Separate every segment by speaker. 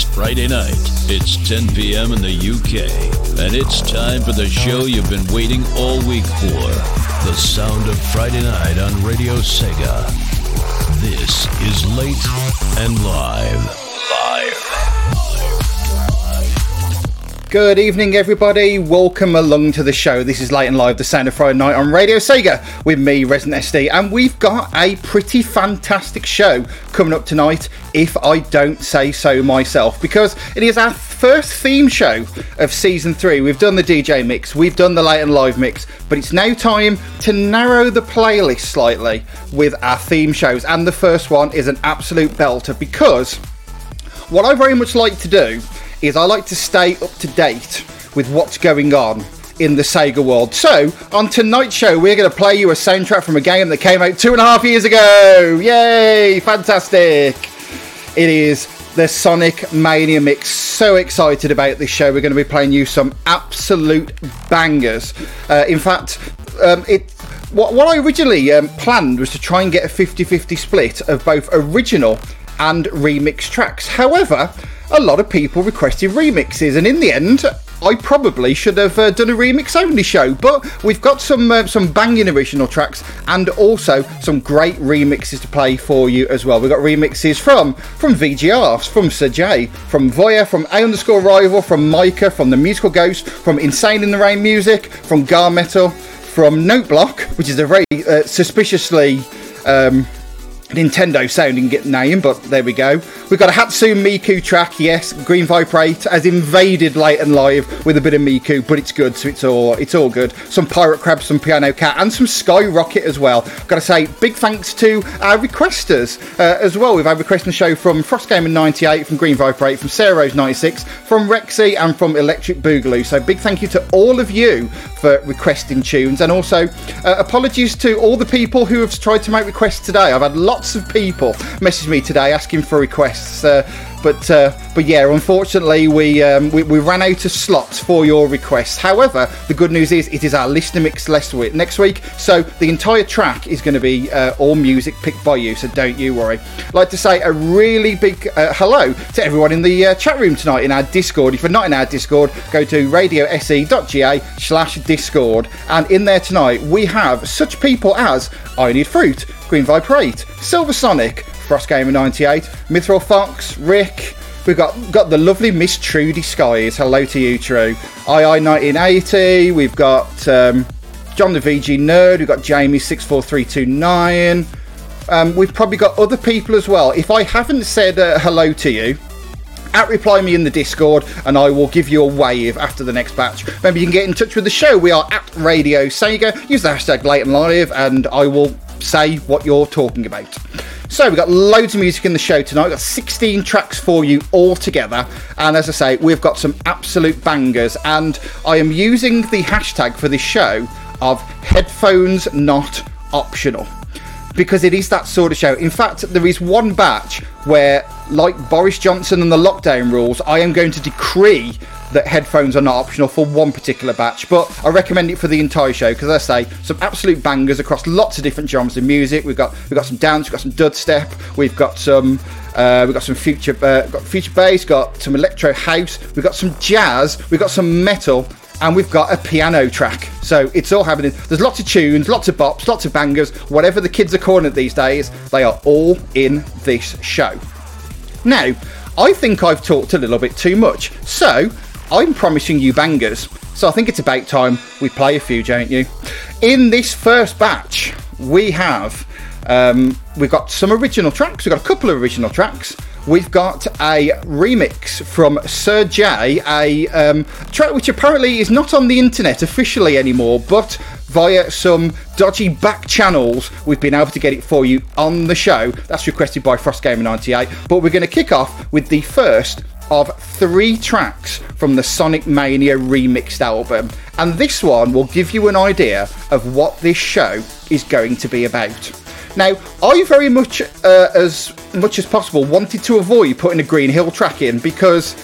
Speaker 1: It's Friday night. It's 10 p.m. in the UK. And it's time for the show you've been waiting all week for The Sound of Friday Night on Radio Sega. This is Late and Live.
Speaker 2: Good evening, everybody. Welcome along to the show. This is Late and Live, the Sound of Friday Night on Radio Sega with me, Resident SD, and we've got a pretty fantastic show coming up tonight, if I don't say so myself, because it is our first theme show of season three. We've done the DJ mix, we've done the Late and Live mix, but it's now time to narrow the playlist slightly with our theme shows, and the first one is an absolute belter because what I very much like to do is I like to stay up to date with what's going on in the Sega world. So, on tonight's show, we're going to play you a soundtrack from a game that came out two and a half years ago. Yay! Fantastic! It is the Sonic Mania mix. So excited about this show. We're going to be playing you some absolute bangers. Uh, in fact, um, it. What, what I originally um, planned was to try and get a 50 50 split of both original and remix tracks. However, a lot of people requested remixes, and in the end, I probably should have uh, done a remix only show, but we've got some uh, some banging original tracks and also some great remixes to play for you as well. We've got remixes from from VGRs, from Sir J, from Voya, from A underscore Rival, from Micah, from the Musical Ghost, from Insane in the Rain Music, from Gar Metal, from Noteblock, which is a very uh, suspiciously. Um, Nintendo sounding get the name, but there we go. We've got a Hatsune Miku track, yes. Green Vibrate has invaded late and live with a bit of Miku, but it's good, so it's all it's all good. Some Pirate Crab, some Piano Cat, and some Skyrocket as well. Got to say, big thanks to our requesters uh, as well. We've had requesting the show from Frost Gamer 98, from Green Vibrate, from Sarah Rose 96, from Rexy, and from Electric Boogaloo. So big thank you to all of you for requesting tunes, and also uh, apologies to all the people who have tried to make requests today. I've had lots lots of people message me today asking for requests. Uh, but uh, but yeah, unfortunately, we, um, we, we ran out of slots for your requests. However, the good news is it is our listener mix next week. Next week, so the entire track is going to be uh, all music picked by you. So don't you worry. I'd like to say a really big uh, hello to everyone in the uh, chat room tonight in our Discord. If you're not in our Discord, go to radiose.ga slash Discord, and in there tonight we have such people as I Need Fruit. Green Vibrate, Silver Sonic, Frost Gamer 98, Mithril Fox, Rick. We've got got the lovely Miss Trudy Skies. Hello to you, True. II 1980. We've got um, John the VG Nerd. We've got Jamie 64329. Um, we've probably got other people as well. If I haven't said uh, hello to you, at reply me in the Discord and I will give you a wave after the next batch. Remember, you can get in touch with the show. We are at Radio Sega. Use the hashtag late and live and I will say what you're talking about. So we've got loads of music in the show tonight. We've got 16 tracks for you all together. And as I say, we've got some absolute bangers. And I am using the hashtag for this show of headphones not optional. Because it is that sort of show. In fact, there is one batch where, like Boris Johnson and the lockdown rules, I am going to decree that headphones are not optional for one particular batch, but I recommend it for the entire show because I say some absolute bangers across lots of different genres of music. We've got we've got some dance, we've got some dubstep, we've got some uh, we've got some future uh, got future bass, got some electro house, we've got some jazz, we've got some metal, and we've got a piano track. So it's all happening. There's lots of tunes, lots of bops, lots of bangers. Whatever the kids are calling it these days, they are all in this show. Now, I think I've talked a little bit too much, so I'm promising you bangers, so I think it's about time we play a few, don't you? In this first batch, we have um, we've got some original tracks. We've got a couple of original tracks. We've got a remix from Sir J, a um, track which apparently is not on the internet officially anymore, but via some dodgy back channels, we've been able to get it for you on the show. That's requested by FrostGamer98. But we're going to kick off with the first of three tracks from the Sonic Mania remixed album, and this one will give you an idea of what this show is going to be about. Now, I very much, uh, as much as possible, wanted to avoid putting a Green Hill track in because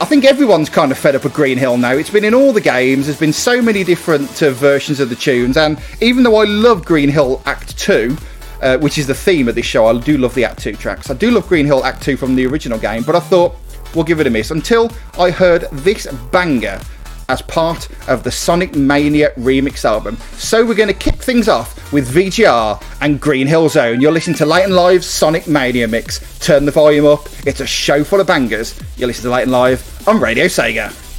Speaker 2: I think everyone's kind of fed up with Green Hill now. It's been in all the games, there's been so many different uh, versions of the tunes, and even though I love Green Hill Act 2, uh, which is the theme of this show, I do love the Act 2 tracks. I do love Green Hill Act 2 from the original game, but I thought we'll give it a miss until I heard this banger as part of the Sonic Mania remix album. So we're going to kick things off with VGR and Green Hill Zone. You're listening to Late and Live's Sonic Mania mix. Turn the volume up. It's a show full of bangers. You're listening to Late and Live on Radio Sega.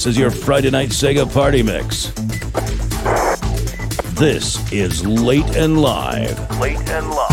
Speaker 3: This is your Friday Night Sega Party Mix. This is Late and Live.
Speaker 4: Late and Live.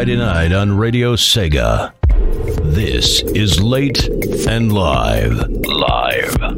Speaker 1: Friday night on Radio Sega. This is Late and Live. Live.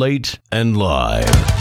Speaker 1: Late and live.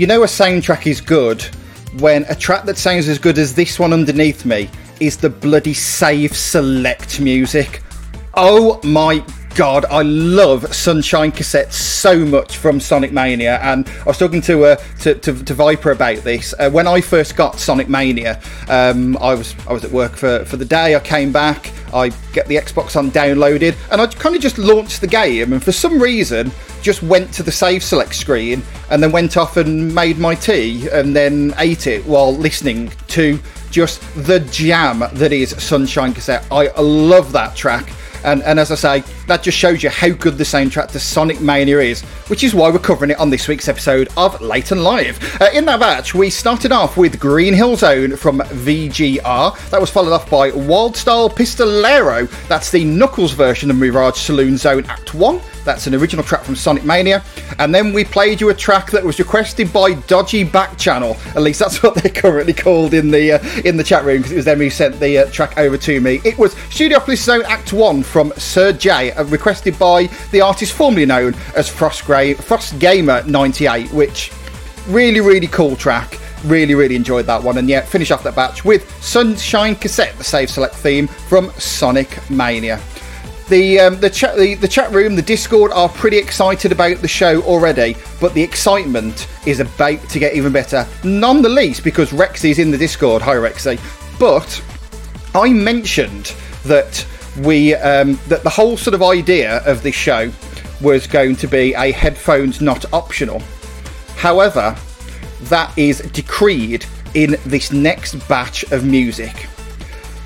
Speaker 1: You know a soundtrack is good when a track that sounds as good as this one underneath me
Speaker 2: is the bloody save select music. Oh my God, I love Sunshine Cassette so much from Sonic Mania, and I was talking to uh, to, to, to, Viper about this uh, when I first got Sonic Mania. Um, I was I was at work for, for the day. I came back, I get the Xbox on downloaded, and I kind of just launched the game, and for some reason just went to the save select screen and then went off and made my tea and then ate it while listening to just the jam that is Sunshine Cassette. I love that track. And, and as I say, that just shows you how good the soundtrack to Sonic Mania is, which is why we're covering it on this week's episode of Late and Live. Uh, in that batch, we started off with Green Hill Zone from VGR. That was followed off by Wild Style Pistolero. That's the Knuckles version of Mirage Saloon Zone Act 1. That's an original track from Sonic Mania. And then we played you a track that was requested by Dodgy Back Channel. At least that's what they're currently called in the uh, in the chat room because it was them who sent the uh, track over to me. It was Studiopolis Zone Act 1 from Sir J, uh, requested by the artist formerly known as Frost, Gray, Frost Gamer 98, which really, really cool track. Really, really enjoyed that one. And yet, finish off that batch with Sunshine Cassette, the save select theme from Sonic Mania. The, um, the, chat, the, the chat room, the Discord are pretty excited about the show already, but the excitement is about to get even better. None the least because Rexy's in the Discord. Hi, Rexy. But I mentioned that we um, that the whole sort of idea of this show was going to be a headphones not optional. However, that is decreed in this next batch of music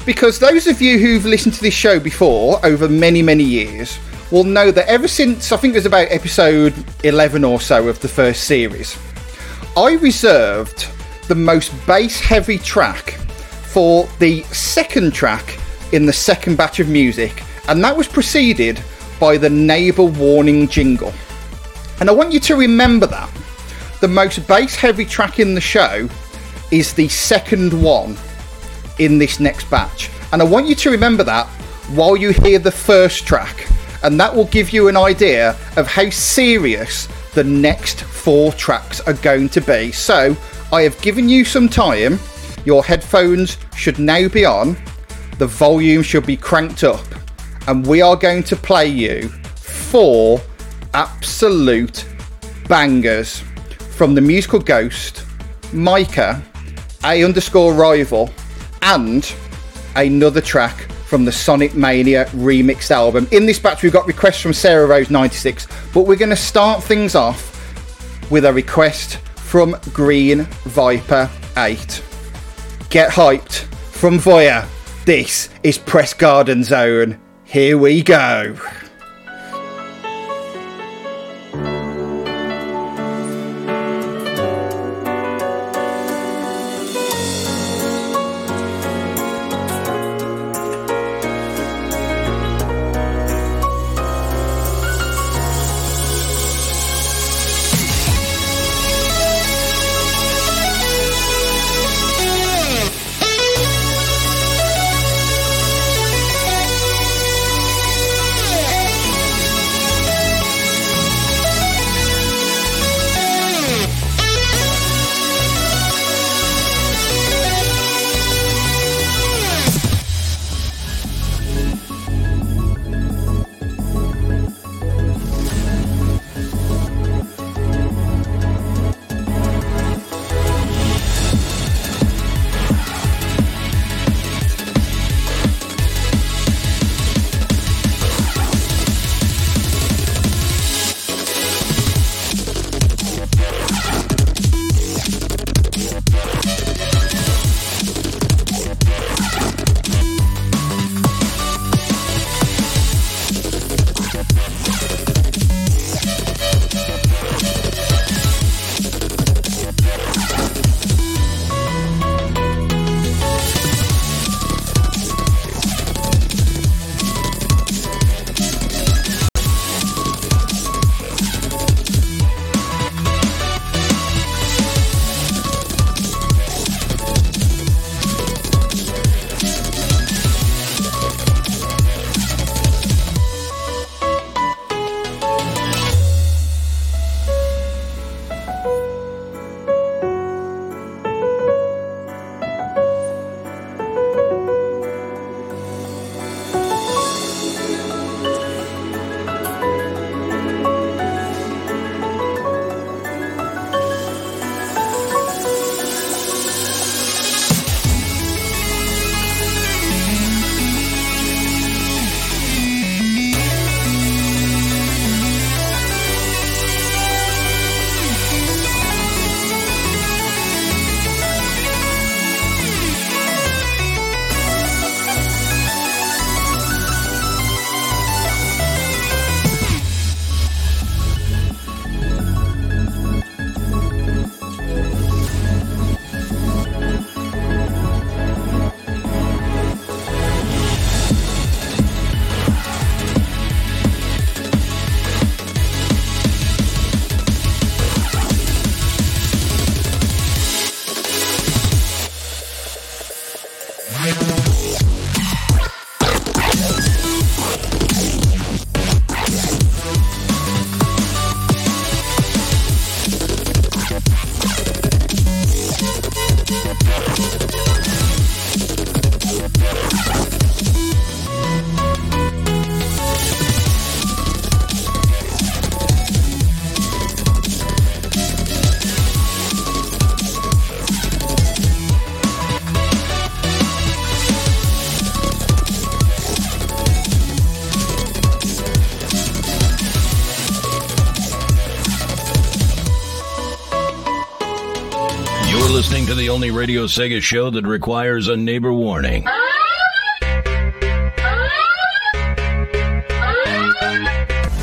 Speaker 2: because those of you who've listened to this show before over many, many years will know that ever since I think it was about episode 11 or so of the first series, I reserved the most bass heavy track for the second track in the second batch of music, and that was preceded by the neighbour warning jingle. And I want you to remember that. The most bass heavy track in the show is the second one in this next batch. And I want you to remember that while you hear the first track, and that will give you an idea of how serious the next four tracks are going to be. So, I have given you some time. Your headphones should now be on, the volume should be cranked up, and we are going to play you four absolute bangers from the musical Ghost, Micah, A underscore rival, and another track from the Sonic Mania remixed album. In this batch, we've got requests from Sarah Rose 96, but we're going to start things off with a request from Green Viper 8. Get hyped from Voya. This is Press Garden Zone. Here we go.
Speaker 3: A Sega show that requires a neighbor warning.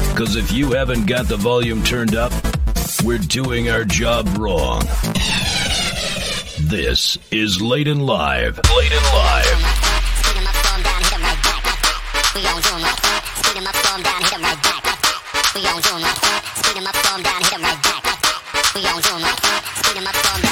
Speaker 3: Because if you haven't got the volume turned up, we're doing our job wrong. This is Late and Live.
Speaker 5: Late and Live. We on Zoom like that. Speed him up, him down, hit him right back like that. We on Zoom like that. Speed him up, him down.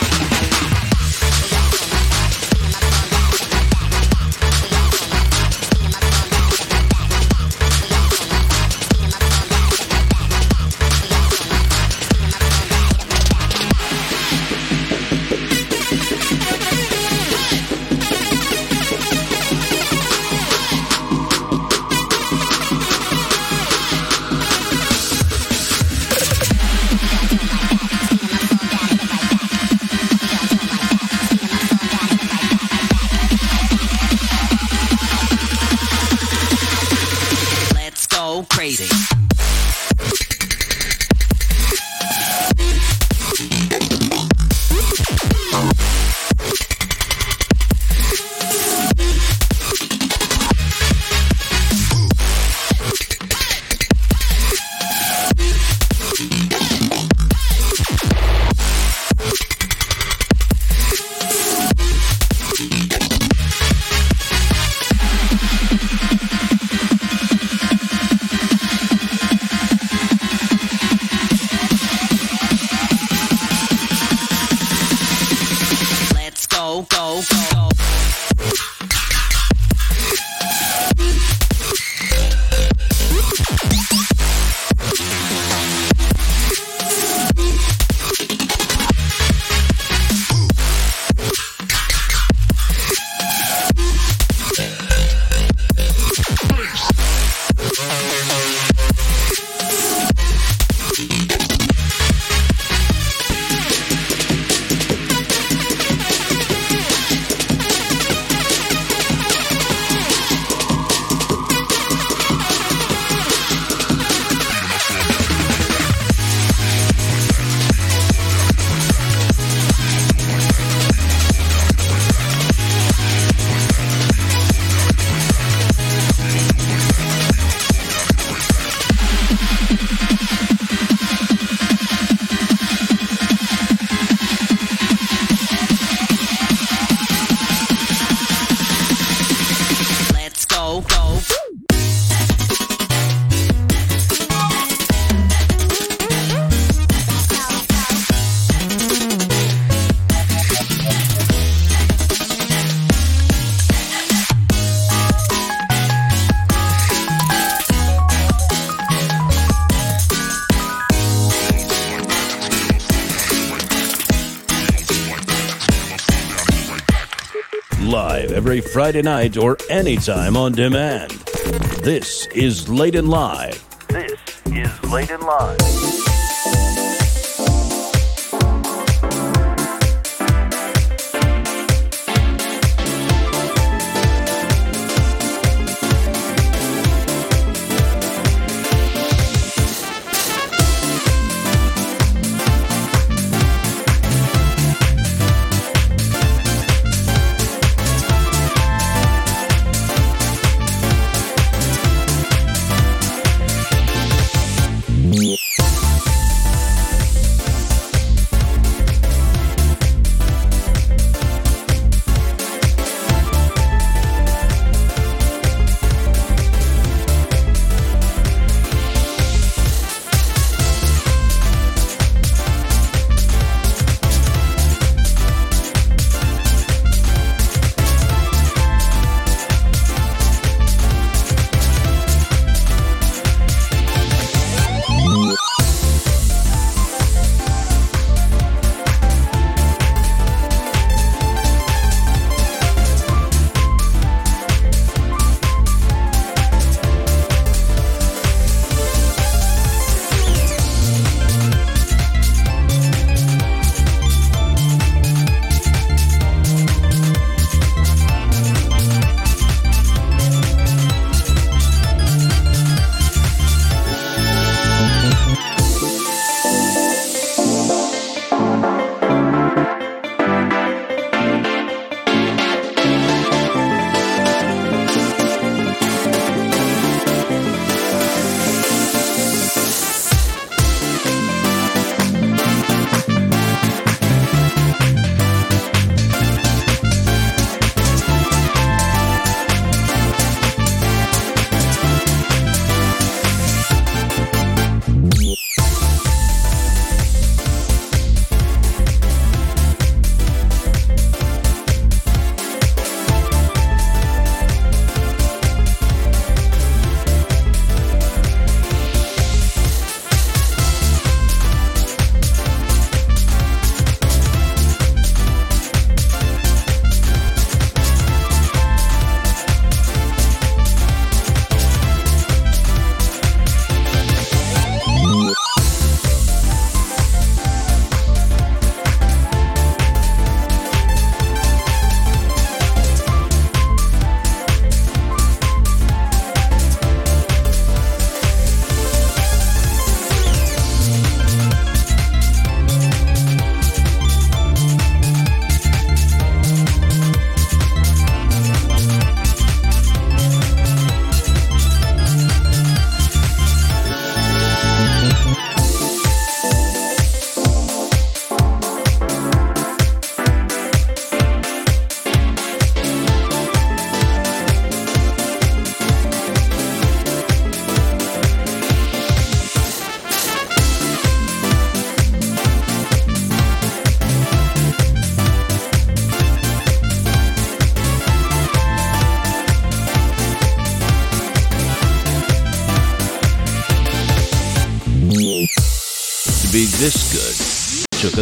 Speaker 3: Friday night or anytime on demand. This is Late and Live.
Speaker 6: This is Late and Live.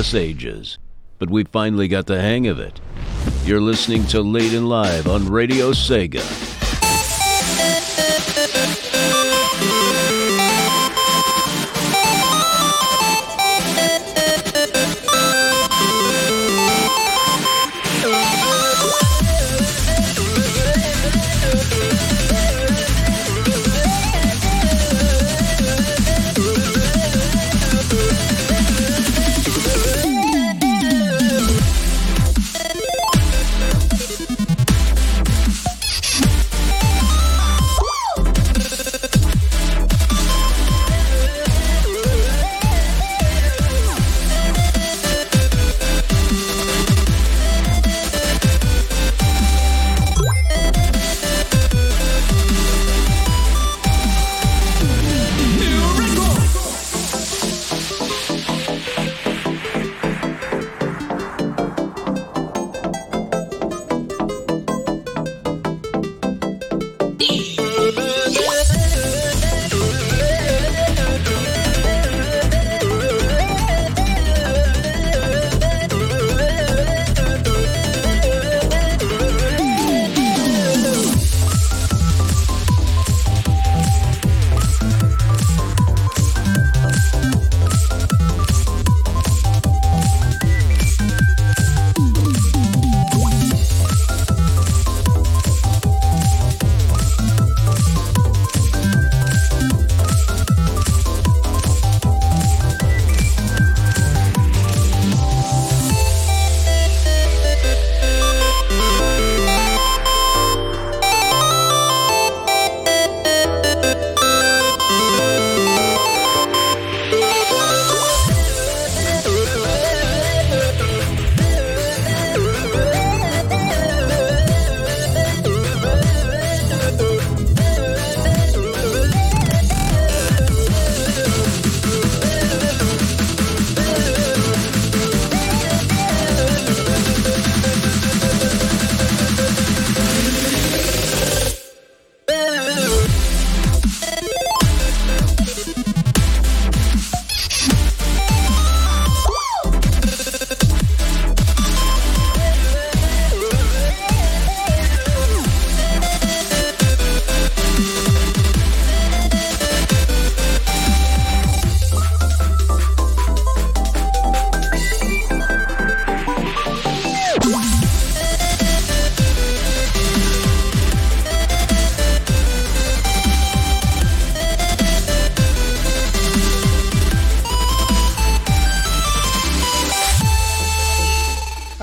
Speaker 1: Us ages, but we finally got the hang of it. You're listening to Late and Live on Radio Sega.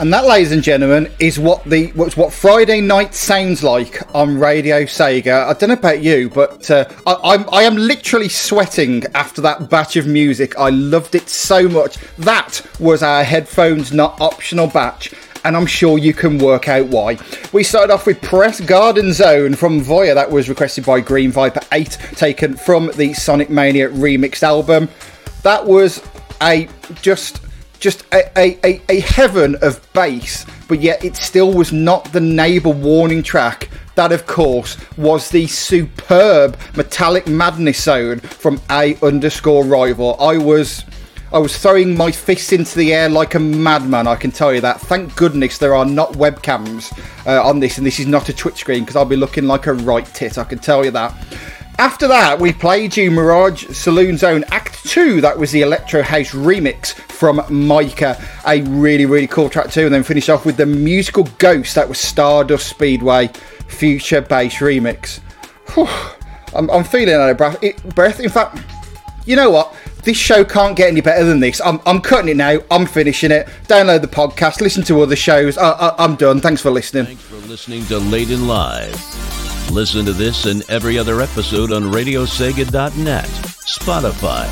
Speaker 2: And that, ladies and gentlemen, is what the what's what Friday night sounds like on Radio Sega. I don't know about you, but uh, I, I'm I am literally sweating after that batch of music. I loved it so much. That was our headphones not optional batch. And I'm sure you can work out why. We started off with Press Garden Zone from Voya, that was requested by Green Viper 8, taken from the Sonic Mania remixed album. That was a just just a, a, a, a heaven of bass, but yet it still was not the neighbour warning track. That, of course, was the superb Metallic Madness Zone from A underscore rival. I was. I was throwing my fists into the air like a madman, I can tell you that. Thank goodness there are not webcams uh, on this, and this is not a Twitch screen because I'll be looking like a right tit, I can tell you that. After that, we played you Mirage Saloon Zone Act 2. That was the Electro House remix from Micah. A really, really cool track too. And then finished off with the musical Ghost. That was Stardust Speedway Future Bass remix. Whew. I'm, I'm feeling out of breath. It, breath. In fact, you know what? This show can't get any better than this. I'm, I'm cutting it now. I'm finishing it. Download the podcast. Listen to other shows. I, I'm done. Thanks for listening.
Speaker 1: Thanks for listening to Late and Live. Listen to this and every other episode on RadioSega.net, Spotify,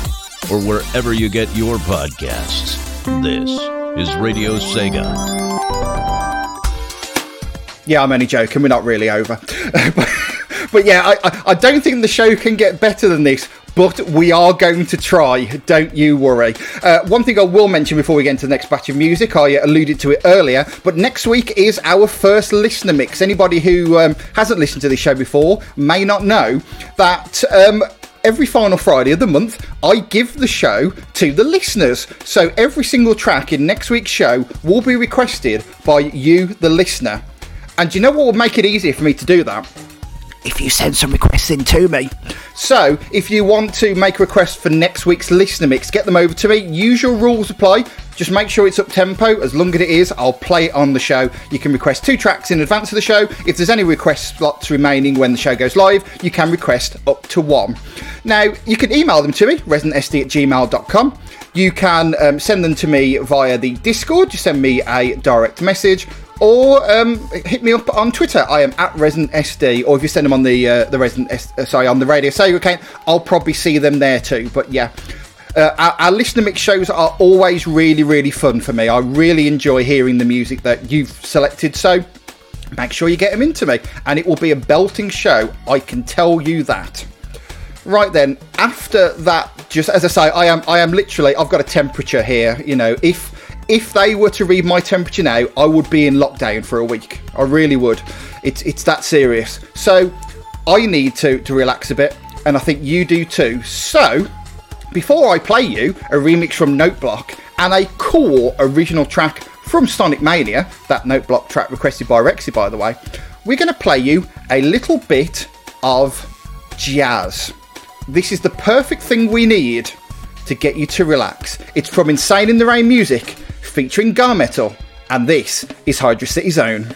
Speaker 1: or wherever you get your podcasts. This is Radio Sega.
Speaker 2: Yeah, I'm only joking. We're not really over. but, yeah, I, I, I don't think the show can get better than this. But we are going to try, don't you worry. Uh, one thing I will mention before we get into the next batch of music, I alluded to it earlier, but next week is our first listener mix. Anybody who um, hasn't listened to this show before may not know that um, every final Friday of the month, I give the show to the listeners. So every single track in next week's show will be requested by you, the listener. And you know what will make it easier for me to do that? If you send some requests in to me. So, if you want to make a request for next week's listener mix, get them over to me. Usual rules apply. Just make sure it's up tempo. As long as it is, I'll play it on the show. You can request two tracks in advance of the show. If there's any request slots remaining when the show goes live, you can request up to one. Now, you can email them to me, residentsd at gmail.com. You can um, send them to me via the Discord. Just send me a direct message or um, hit me up on Twitter. I am at Resident SD, or if you send them on the uh, the Resident S- uh, sorry on the Radio Sega account, I'll probably see them there too. But yeah. Uh, our, our listener mix shows are always really, really fun for me. I really enjoy hearing the music that you've selected, so make sure you get them into me, and it will be a belting show. I can tell you that. Right then, after that, just as I say, I am, I am literally, I've got a temperature here. You know, if if they were to read my temperature now, I would be in lockdown for a week. I really would. It's it's that serious. So I need to to relax a bit, and I think you do too. So before I play you a remix from Noteblock and a cool original track from Sonic Mania, that Noteblock track requested by Rexy, by the way, we're going to play you a little bit of jazz. This is the perfect thing we need to get you to relax. It's from Insane in the Rain Music featuring GaMetal, and this is Hydrocity Zone.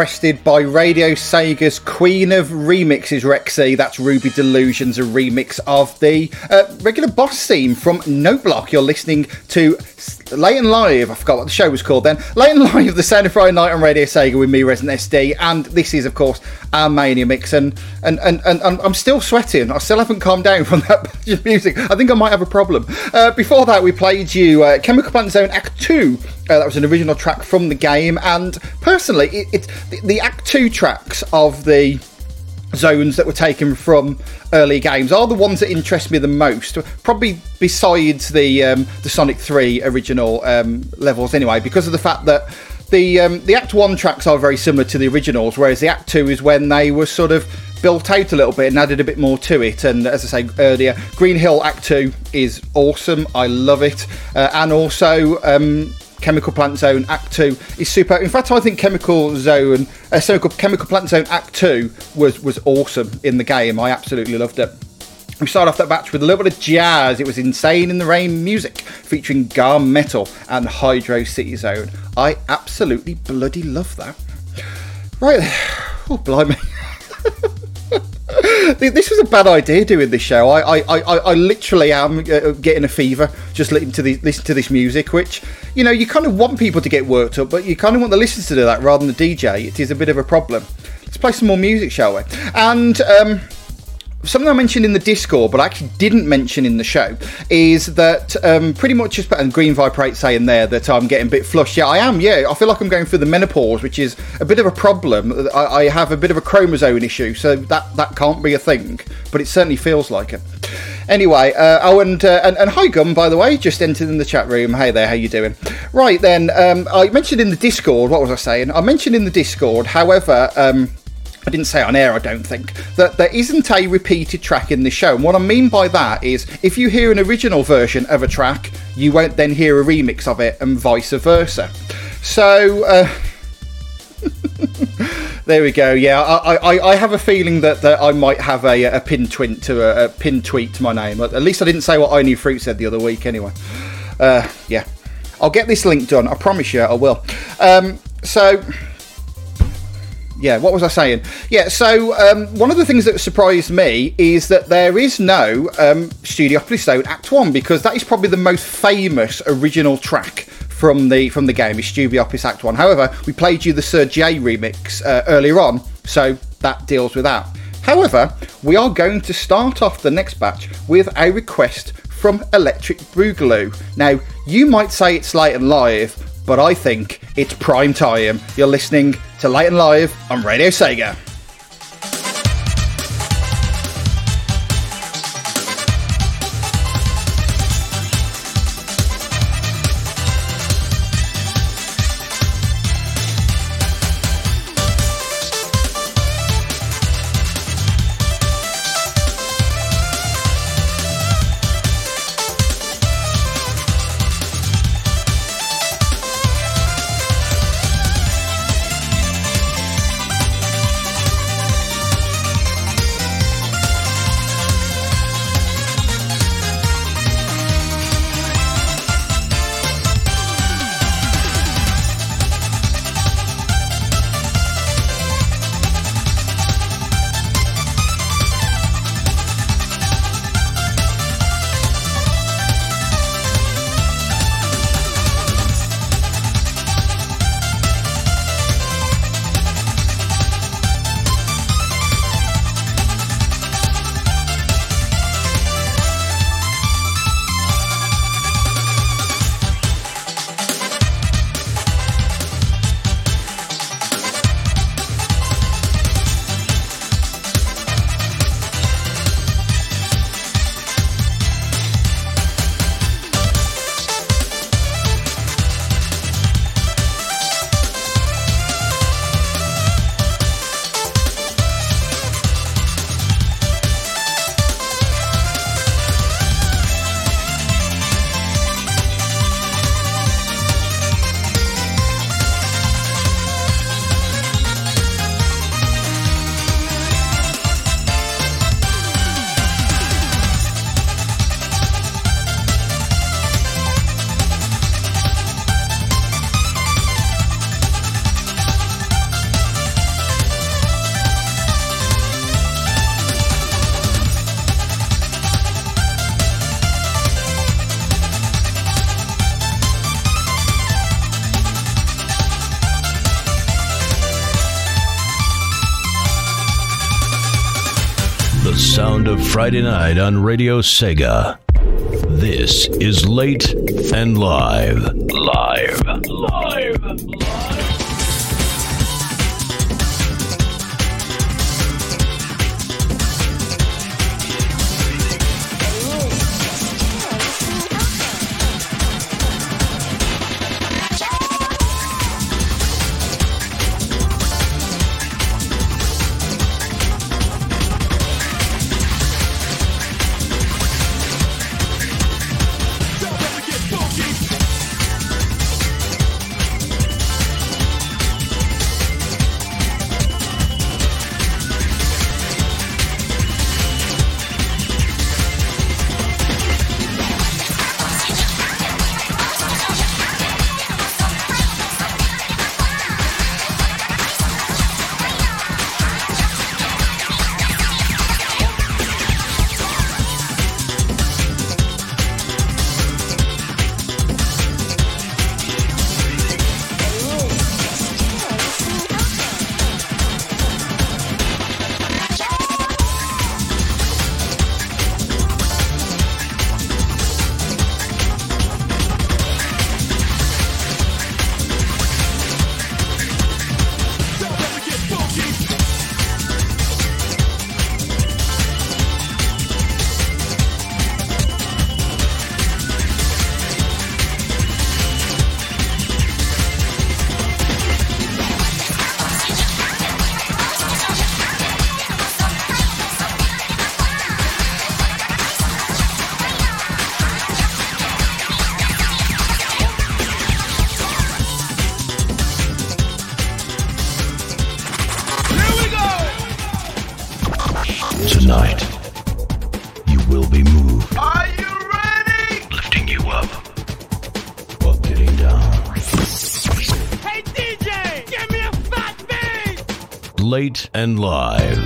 Speaker 2: Requested by Radio Sega's Queen of Remixes, Rexy. That's Ruby Delusions, a remix of the uh, regular boss theme from Noteblock. You're listening to Late and Live. I forgot what the show was called then. Late and Live, the Sound of Friday Night on Radio Sega with me, Resident SD. And this is, of course, our Mania mix. And, and, and, and, and I'm still sweating. I still haven't calmed down from that music. I think I might have a problem. Uh, before that, we played you uh, Chemical Plant Zone Act 2. Uh, that was an original track from the game. And personally, it, it, the, the Act 2 tracks of the zones that were taken from early games are the ones that interest me the most. Probably besides the um, the Sonic Three original um, levels, anyway, because of the fact that the um, the Act One tracks are very similar to the originals, whereas the Act Two is when they were sort of built out a little bit and added a bit more to it. And as I say earlier, Green Hill Act Two is awesome. I love it, uh, and also. Chemical Plant Zone Act 2 is super. In fact, I think Chemical Zone, uh, so Chemical Plant Zone Act 2 was, was awesome in the game. I absolutely loved it. We start off that batch with a little bit of jazz. It was Insane in the Rain music featuring GaMetal and Hydrocity Zone. I absolutely bloody love that. Right, oh blimey. this was a bad idea doing this show. I, I, I, I literally am uh, getting a fever just listening to the, to this music, which you know you kind of want people to get worked up, but you kind of want the listeners to do that rather than the DJ. It is a bit of a problem. Let's play some more music, shall we? And um, something I mentioned in the Discord, but I actually didn't mention in the show, is that um, pretty much just and Green Viper 8 saying there that I'm getting a bit flushed. Yeah, I am. Yeah, I feel like I'm going through the menopause, which is a bit of a problem. I, I have a bit of a chromosome issue, so that that can't be a thing, but it certainly feels like it. Anyway, uh, oh, and, uh, and and hi Gum, by the way, just entered in the chat room. Hey there, how you doing? Right then, um, I mentioned in the Discord. What was I saying? I mentioned in the Discord. However. Um, I didn't say on air, I don't think, that there isn't a repeated track in the show. And what I mean by that is if you hear an original version of a track, you won't then hear a remix of it, and vice versa. So. Uh, there we go. Yeah, I, I, I, have a feeling that, that I might have a, a pin tweet to a, a pin tweet to my name. At least I didn't say what I knew fruit said the other week. Anyway, uh, yeah, I'll get this link done. I promise you, I will. Um, so yeah, what was I saying? Yeah, so um, one of the things that surprised me is that there is no um, Studiopolis Zone Act One because that is probably the most famous original track from the from the game. Is Studiopolis Act One? However, we played you the Sir J remix uh, earlier on, so that deals with that. However, we are going to start off the next batch with a request from Electric Boogaloo. Now, you might say it's late and live, but I think it's prime time. You're listening to Late and Live on Radio Sega.
Speaker 3: Friday night on Radio Sega. This is Late and Live. Live. Live. And live.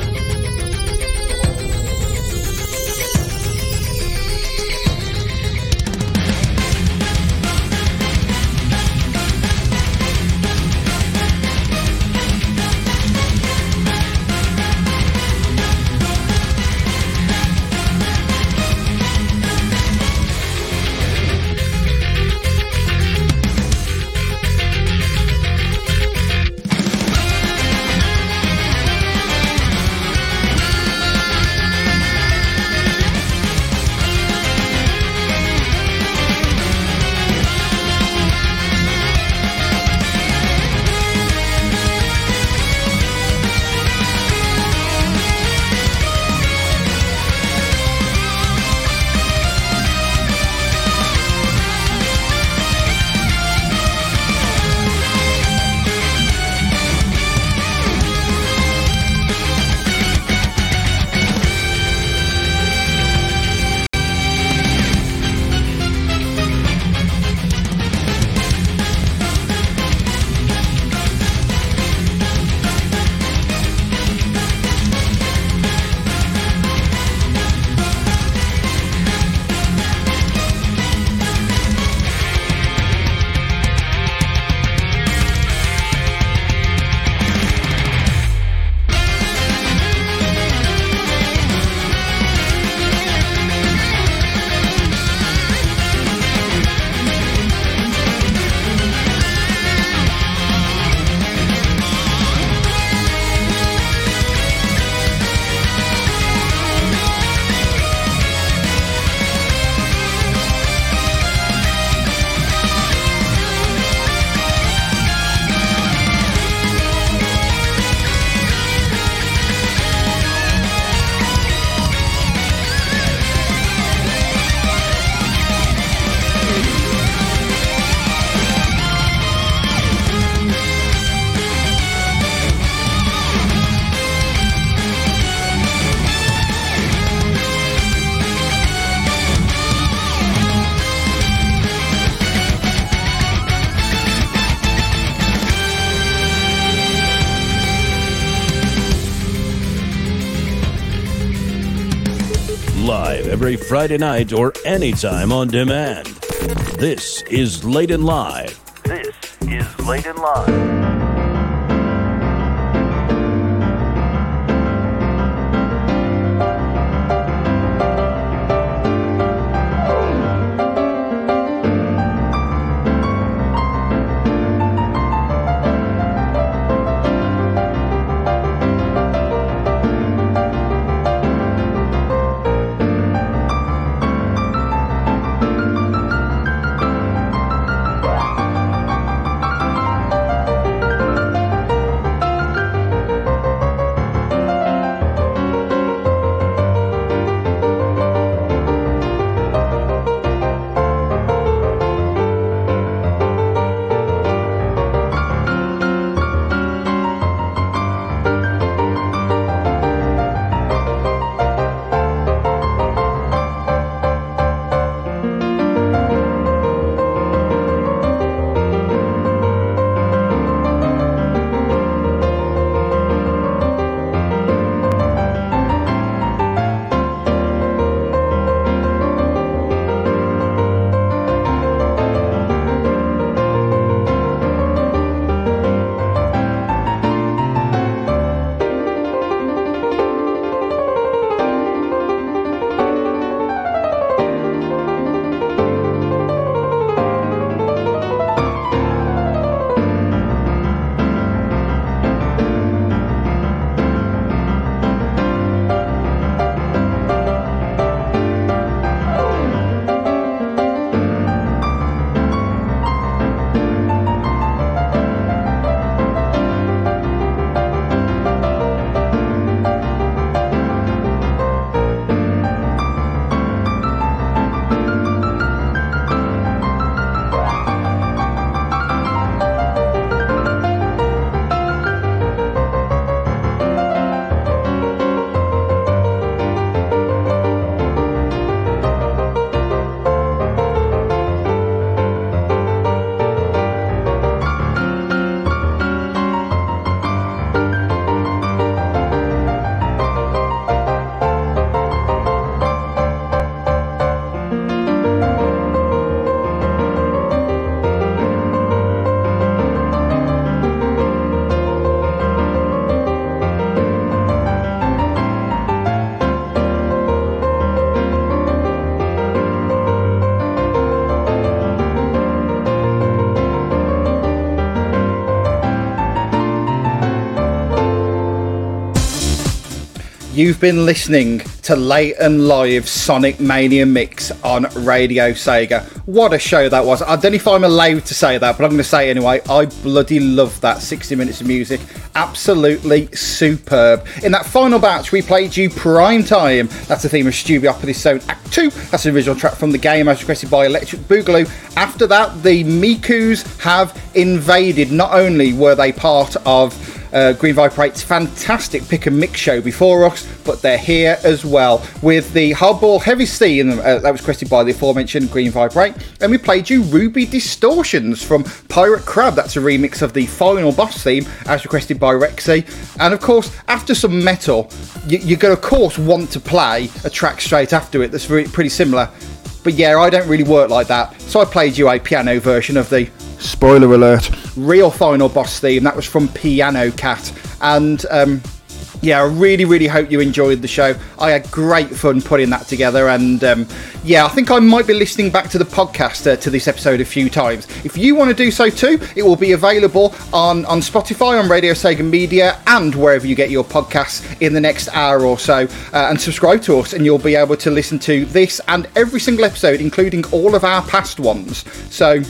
Speaker 3: Every Friday night or anytime on demand. This is Late and Live.
Speaker 7: This is Late and Live.
Speaker 2: You've been listening to Late and Live Sonic Mania Mix on Radio Sega. What a show that was. I don't know if I'm allowed to say that, but I'm going to say it anyway. I bloody love that 60 minutes of music. Absolutely superb. In that final batch, we played you Prime Time. That's the theme of Studiopolis Zone Act 2. That's the original track from the game as requested by Electric Boogaloo. After that, the Mikus have invaded. Not only were they part of uh, Green 8's fantastic pick and mix show before us, but they're here as well with the Hard Boiled Heavy theme uh, that was requested by the aforementioned Green 8. And we played you Ruby Distortions from Pirate Crab. That's a remix of the final boss theme as requested by Rexy. And of course, after some metal, you, you're going to, of course, want to play a track straight after it that's very, pretty similar. But yeah, I don't really work like that. So I played you a piano version of the spoiler alert real final boss theme. That was from Piano Cat. And um, yeah, I really, really hope you enjoyed the show. I had great fun putting that together, and um, yeah, I think I might be listening back to the podcast uh, to this episode a few times. If you want to do so too, it will be available on on Spotify, on Radio Sega Media, and wherever you get your podcasts in the next hour or so. Uh, and subscribe to us, and you'll be able to listen to this and every single episode, including all of our past ones. So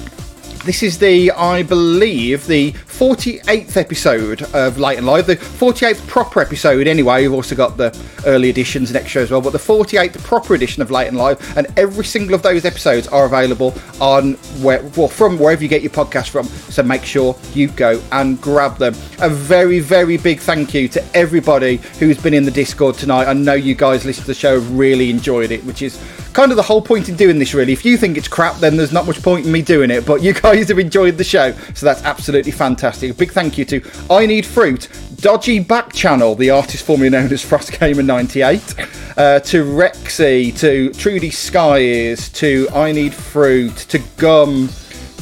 Speaker 2: this is the, I believe, the 48th episode of Late and Live. The 48th proper episode, anyway. We've also got the early editions and extra as well, but the 48th proper edition of Late and Live. And every single of those episodes are available on where, well, from wherever you get your podcast from. So make sure you go and grab them. A very, very big thank you to everybody who's been in the Discord tonight. I know you guys listened to the show, have really enjoyed it, which is kind of the whole point in doing this, really. If you think it's crap, then there's not much point in me doing it. But you guys have enjoyed the show, so that's absolutely fantastic. A big thank you to I Need Fruit, Dodgy Back Channel, the artist formerly known as Frost Gamer 98, uh, to Rexy, to Trudy Skies, to I Need Fruit, to Gum,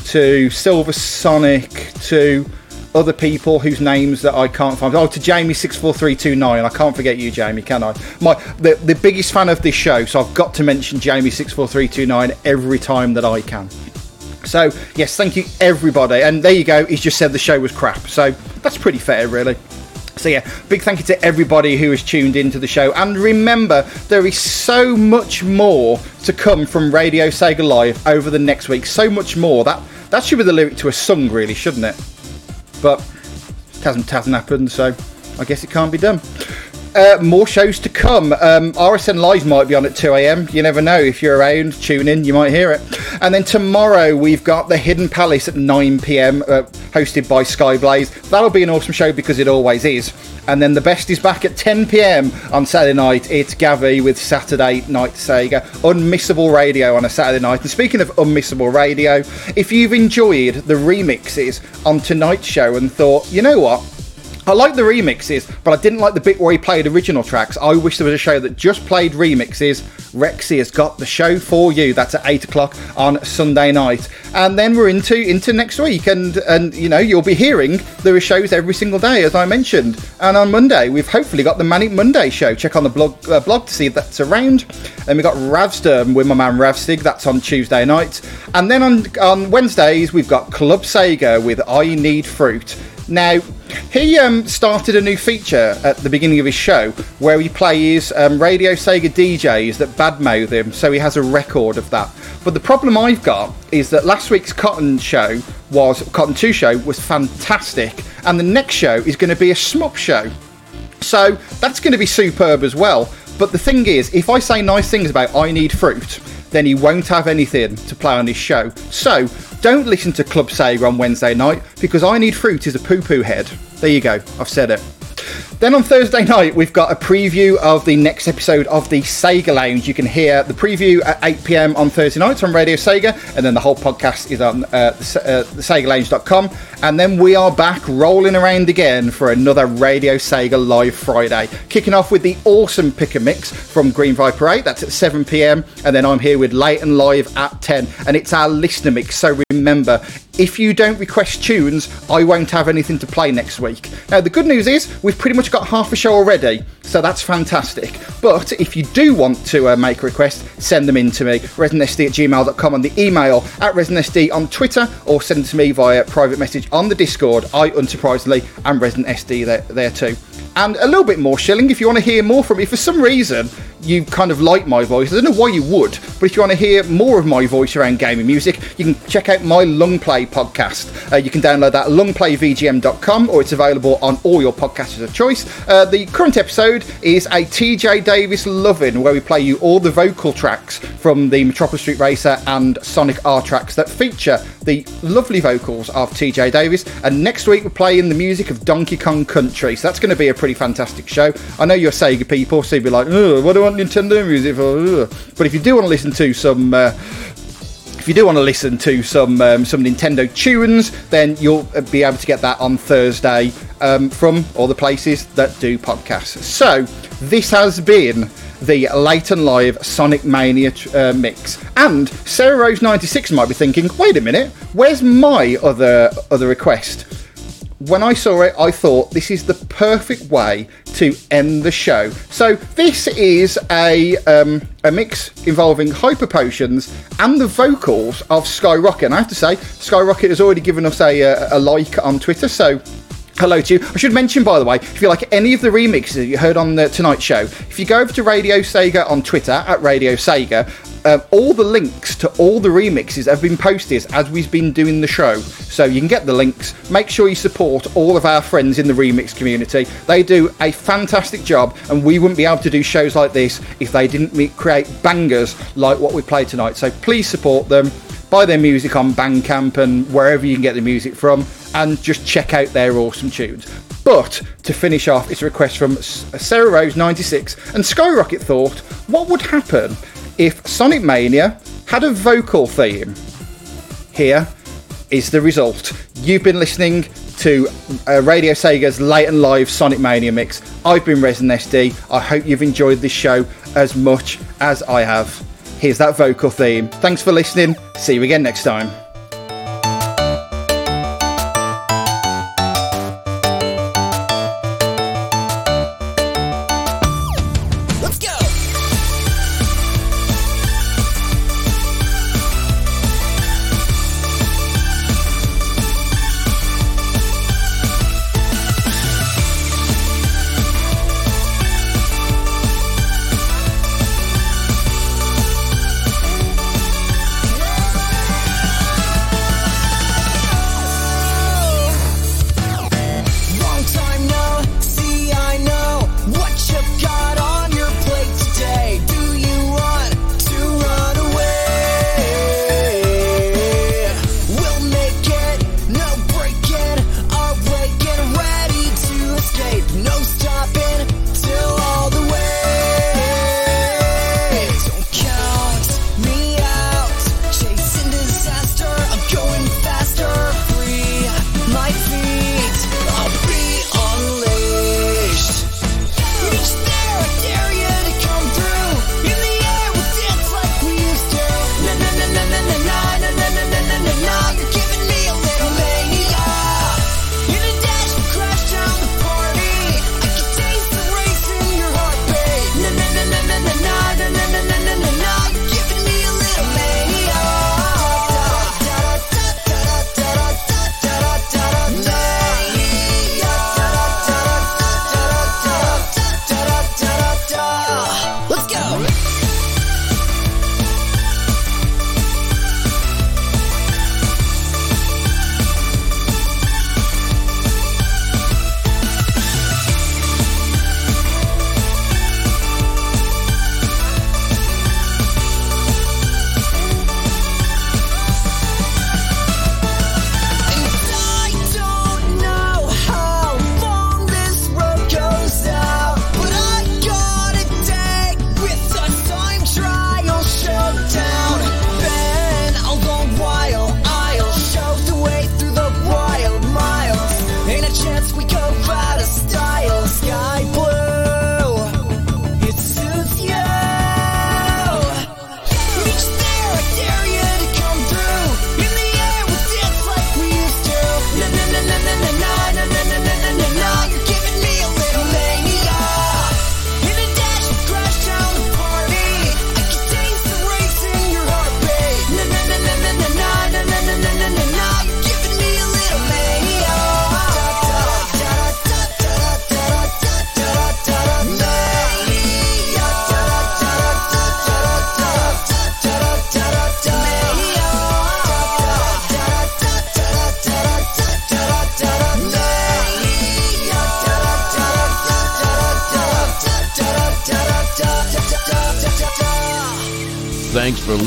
Speaker 2: to Silver Sonic, to other people whose names that I can't find. Oh, to Jamie six four three two nine. I can't forget you, Jamie, can I? My the, the biggest fan of this show, so I've got to mention Jamie six four three two nine every time that I can. So yes, thank you everybody. And there you go. He's just said the show was crap. So that's pretty fair, really. So yeah, big thank you to everybody who has tuned into the show. And remember, there is so much more to come from Radio Sega Live over the next week. So much more. That that should be the lyric to a song, really, shouldn't it? But it hasn't, hasn't happened, so I guess it can't be done. Uh, more shows to come. Um, RSN Live might be on at 2 a.m. You never know. If you're around, tune in, you might hear it. And then tomorrow we've got the Hidden Palace at 9 p.m. Uh, hosted by Skyblaze. That'll be an awesome show because it always is. And then the best is back at 10 p.m. on Saturday night. It's Gavi with Saturday Night Sega. Unmissable radio on a Saturday night. And speaking of unmissable radio, if you've enjoyed the remixes on tonight's show and thought, you know what? I like the remixes, but I didn't like the bit where he played original tracks. I wish there was a show that just played remixes. Rexy has got the show for you. That's at eight o'clock on Sunday night, and then we're into into next week. And and you know you'll be hearing there are shows every single day, as I mentioned. And on Monday we've hopefully got the Manic Monday show. Check on the blog uh, blog to see if that's around. And we got Ravsturm with my man Ravstig. That's on Tuesday night. And then on on Wednesdays we've got Club Sega with I Need Fruit. Now, he um, started a new feature at the beginning of his show where he plays um, Radio Sega DJs that badmouth him, so he has a record of that. But the problem I've got is that last week's Cotton show was Cotton 2 show was fantastic, and the next show is going to be a shmup show. So that's going to be superb as well. But the thing is, if I say nice things about I Need Fruit, then he won't have anything to play on his show. So don't listen to Club Sega on Wednesday night because I Need Fruit is a poo poo head. There you go, I've said it. Then on Thursday night, we've got a preview of the next episode of the Sega Lounge. You can hear the preview at 8 pm on Thursday nights on Radio Sega, and then the whole podcast is on uh, uh, SegaLounge.com. And then we are back rolling around again for another Radio Sega Live Friday, kicking off with the awesome pick a mix from Green Viper 8. That's at 7 pm, and then I'm here with Late and Live at 10, and it's our listener mix. So remember, if you don't request tunes, I won't have anything to play next week. Now, the good news is we've pretty much got half a show already, so that's fantastic. But if you do want to uh, make a request, send them in to me, residentsd at gmail.com on the email, at residentsd on Twitter, or send to me via private message on the Discord. I, unsurprisingly, am residentsd there, there too. And a little bit more shilling if you want to hear more from me. For some reason, you kind of like my voice. I don't know why you would, but if you want to hear more of my voice around gaming music, you can check out my Lung Play podcast. Uh, you can download that at lungplayvgm.com or it's available on all your podcasters of choice. Uh, the current episode is a TJ Davis Lovin' where we play you all the vocal tracks from the Metropolis Street Racer and Sonic R tracks that feature the lovely vocals of TJ Davis. And next week we're playing the music of Donkey Kong Country. So that's going to be a pretty fantastic show. I know you're Sega people, so you'd be like, what do I want Nintendo music for? Ugh." But if you do want to listen to some. Uh, if you do want to listen to some um, some Nintendo tunes, then you'll uh, be able to get that on Thursday um, from all the places that do podcasts. So this has been the late and live Sonic Mania uh, mix, and Sarah Rose ninety six might be thinking, wait a minute, where's my other other request? When I saw it, I thought this is the perfect way to end the show. So this is a um, a mix involving Hyper Potions and the vocals of Skyrocket. And I have to say, Skyrocket has already given us a, a, a like on Twitter. So Hello to you. I should mention, by the way, if you like any of the remixes that you heard on the Tonight Show, if you go over to Radio Sega on Twitter at Radio Sega, um, all the links to all the remixes have been posted as we've been doing the show. So you can get the links. Make sure you support all of our friends in the remix community. They do a fantastic job, and we wouldn't be able to do shows like this if they didn't create bangers like what we played tonight. So please support them. Buy their music on Bandcamp and wherever you can get the music from, and just check out their awesome tunes. But to finish off, it's a request from Sarah Rose 96 and Skyrocket thought, what would happen if Sonic Mania had a vocal theme? Here is the result. You've been listening to uh, Radio Sega's late and live Sonic Mania mix. I've been Resident SD. I hope you've enjoyed this show as much as I have. Here's that vocal theme. Thanks for listening. See you again next time.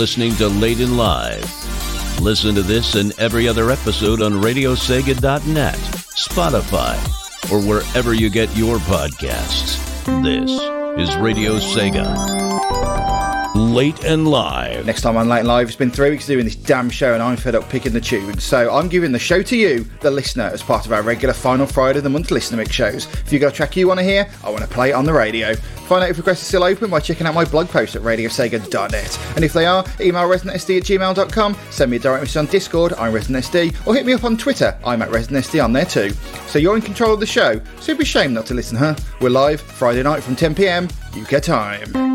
Speaker 3: Listening to Late and Live. Listen to this and every other episode on RadioSega.net, Spotify, or wherever you get your podcasts. This is Radio Sega. Late and Live.
Speaker 2: Next time on Late and Live, it's been three weeks doing this damn show, and I'm fed up picking the tunes. So I'm giving the show to you, the listener, as part of our regular final Friday of the month listener mix shows. If you've got a track you want to hear, I want to play it on the radio. Find out if requests are still open by checking out my blog post at radiosega.net. And if they are, email residentsd at gmail.com, send me a direct message on Discord, I'm ResidentSD, or hit me up on Twitter, I'm at ResidentSD on there too. So you're in control of the show, so it'd be a shame not to listen, huh? We're live Friday night from 10pm, UK time.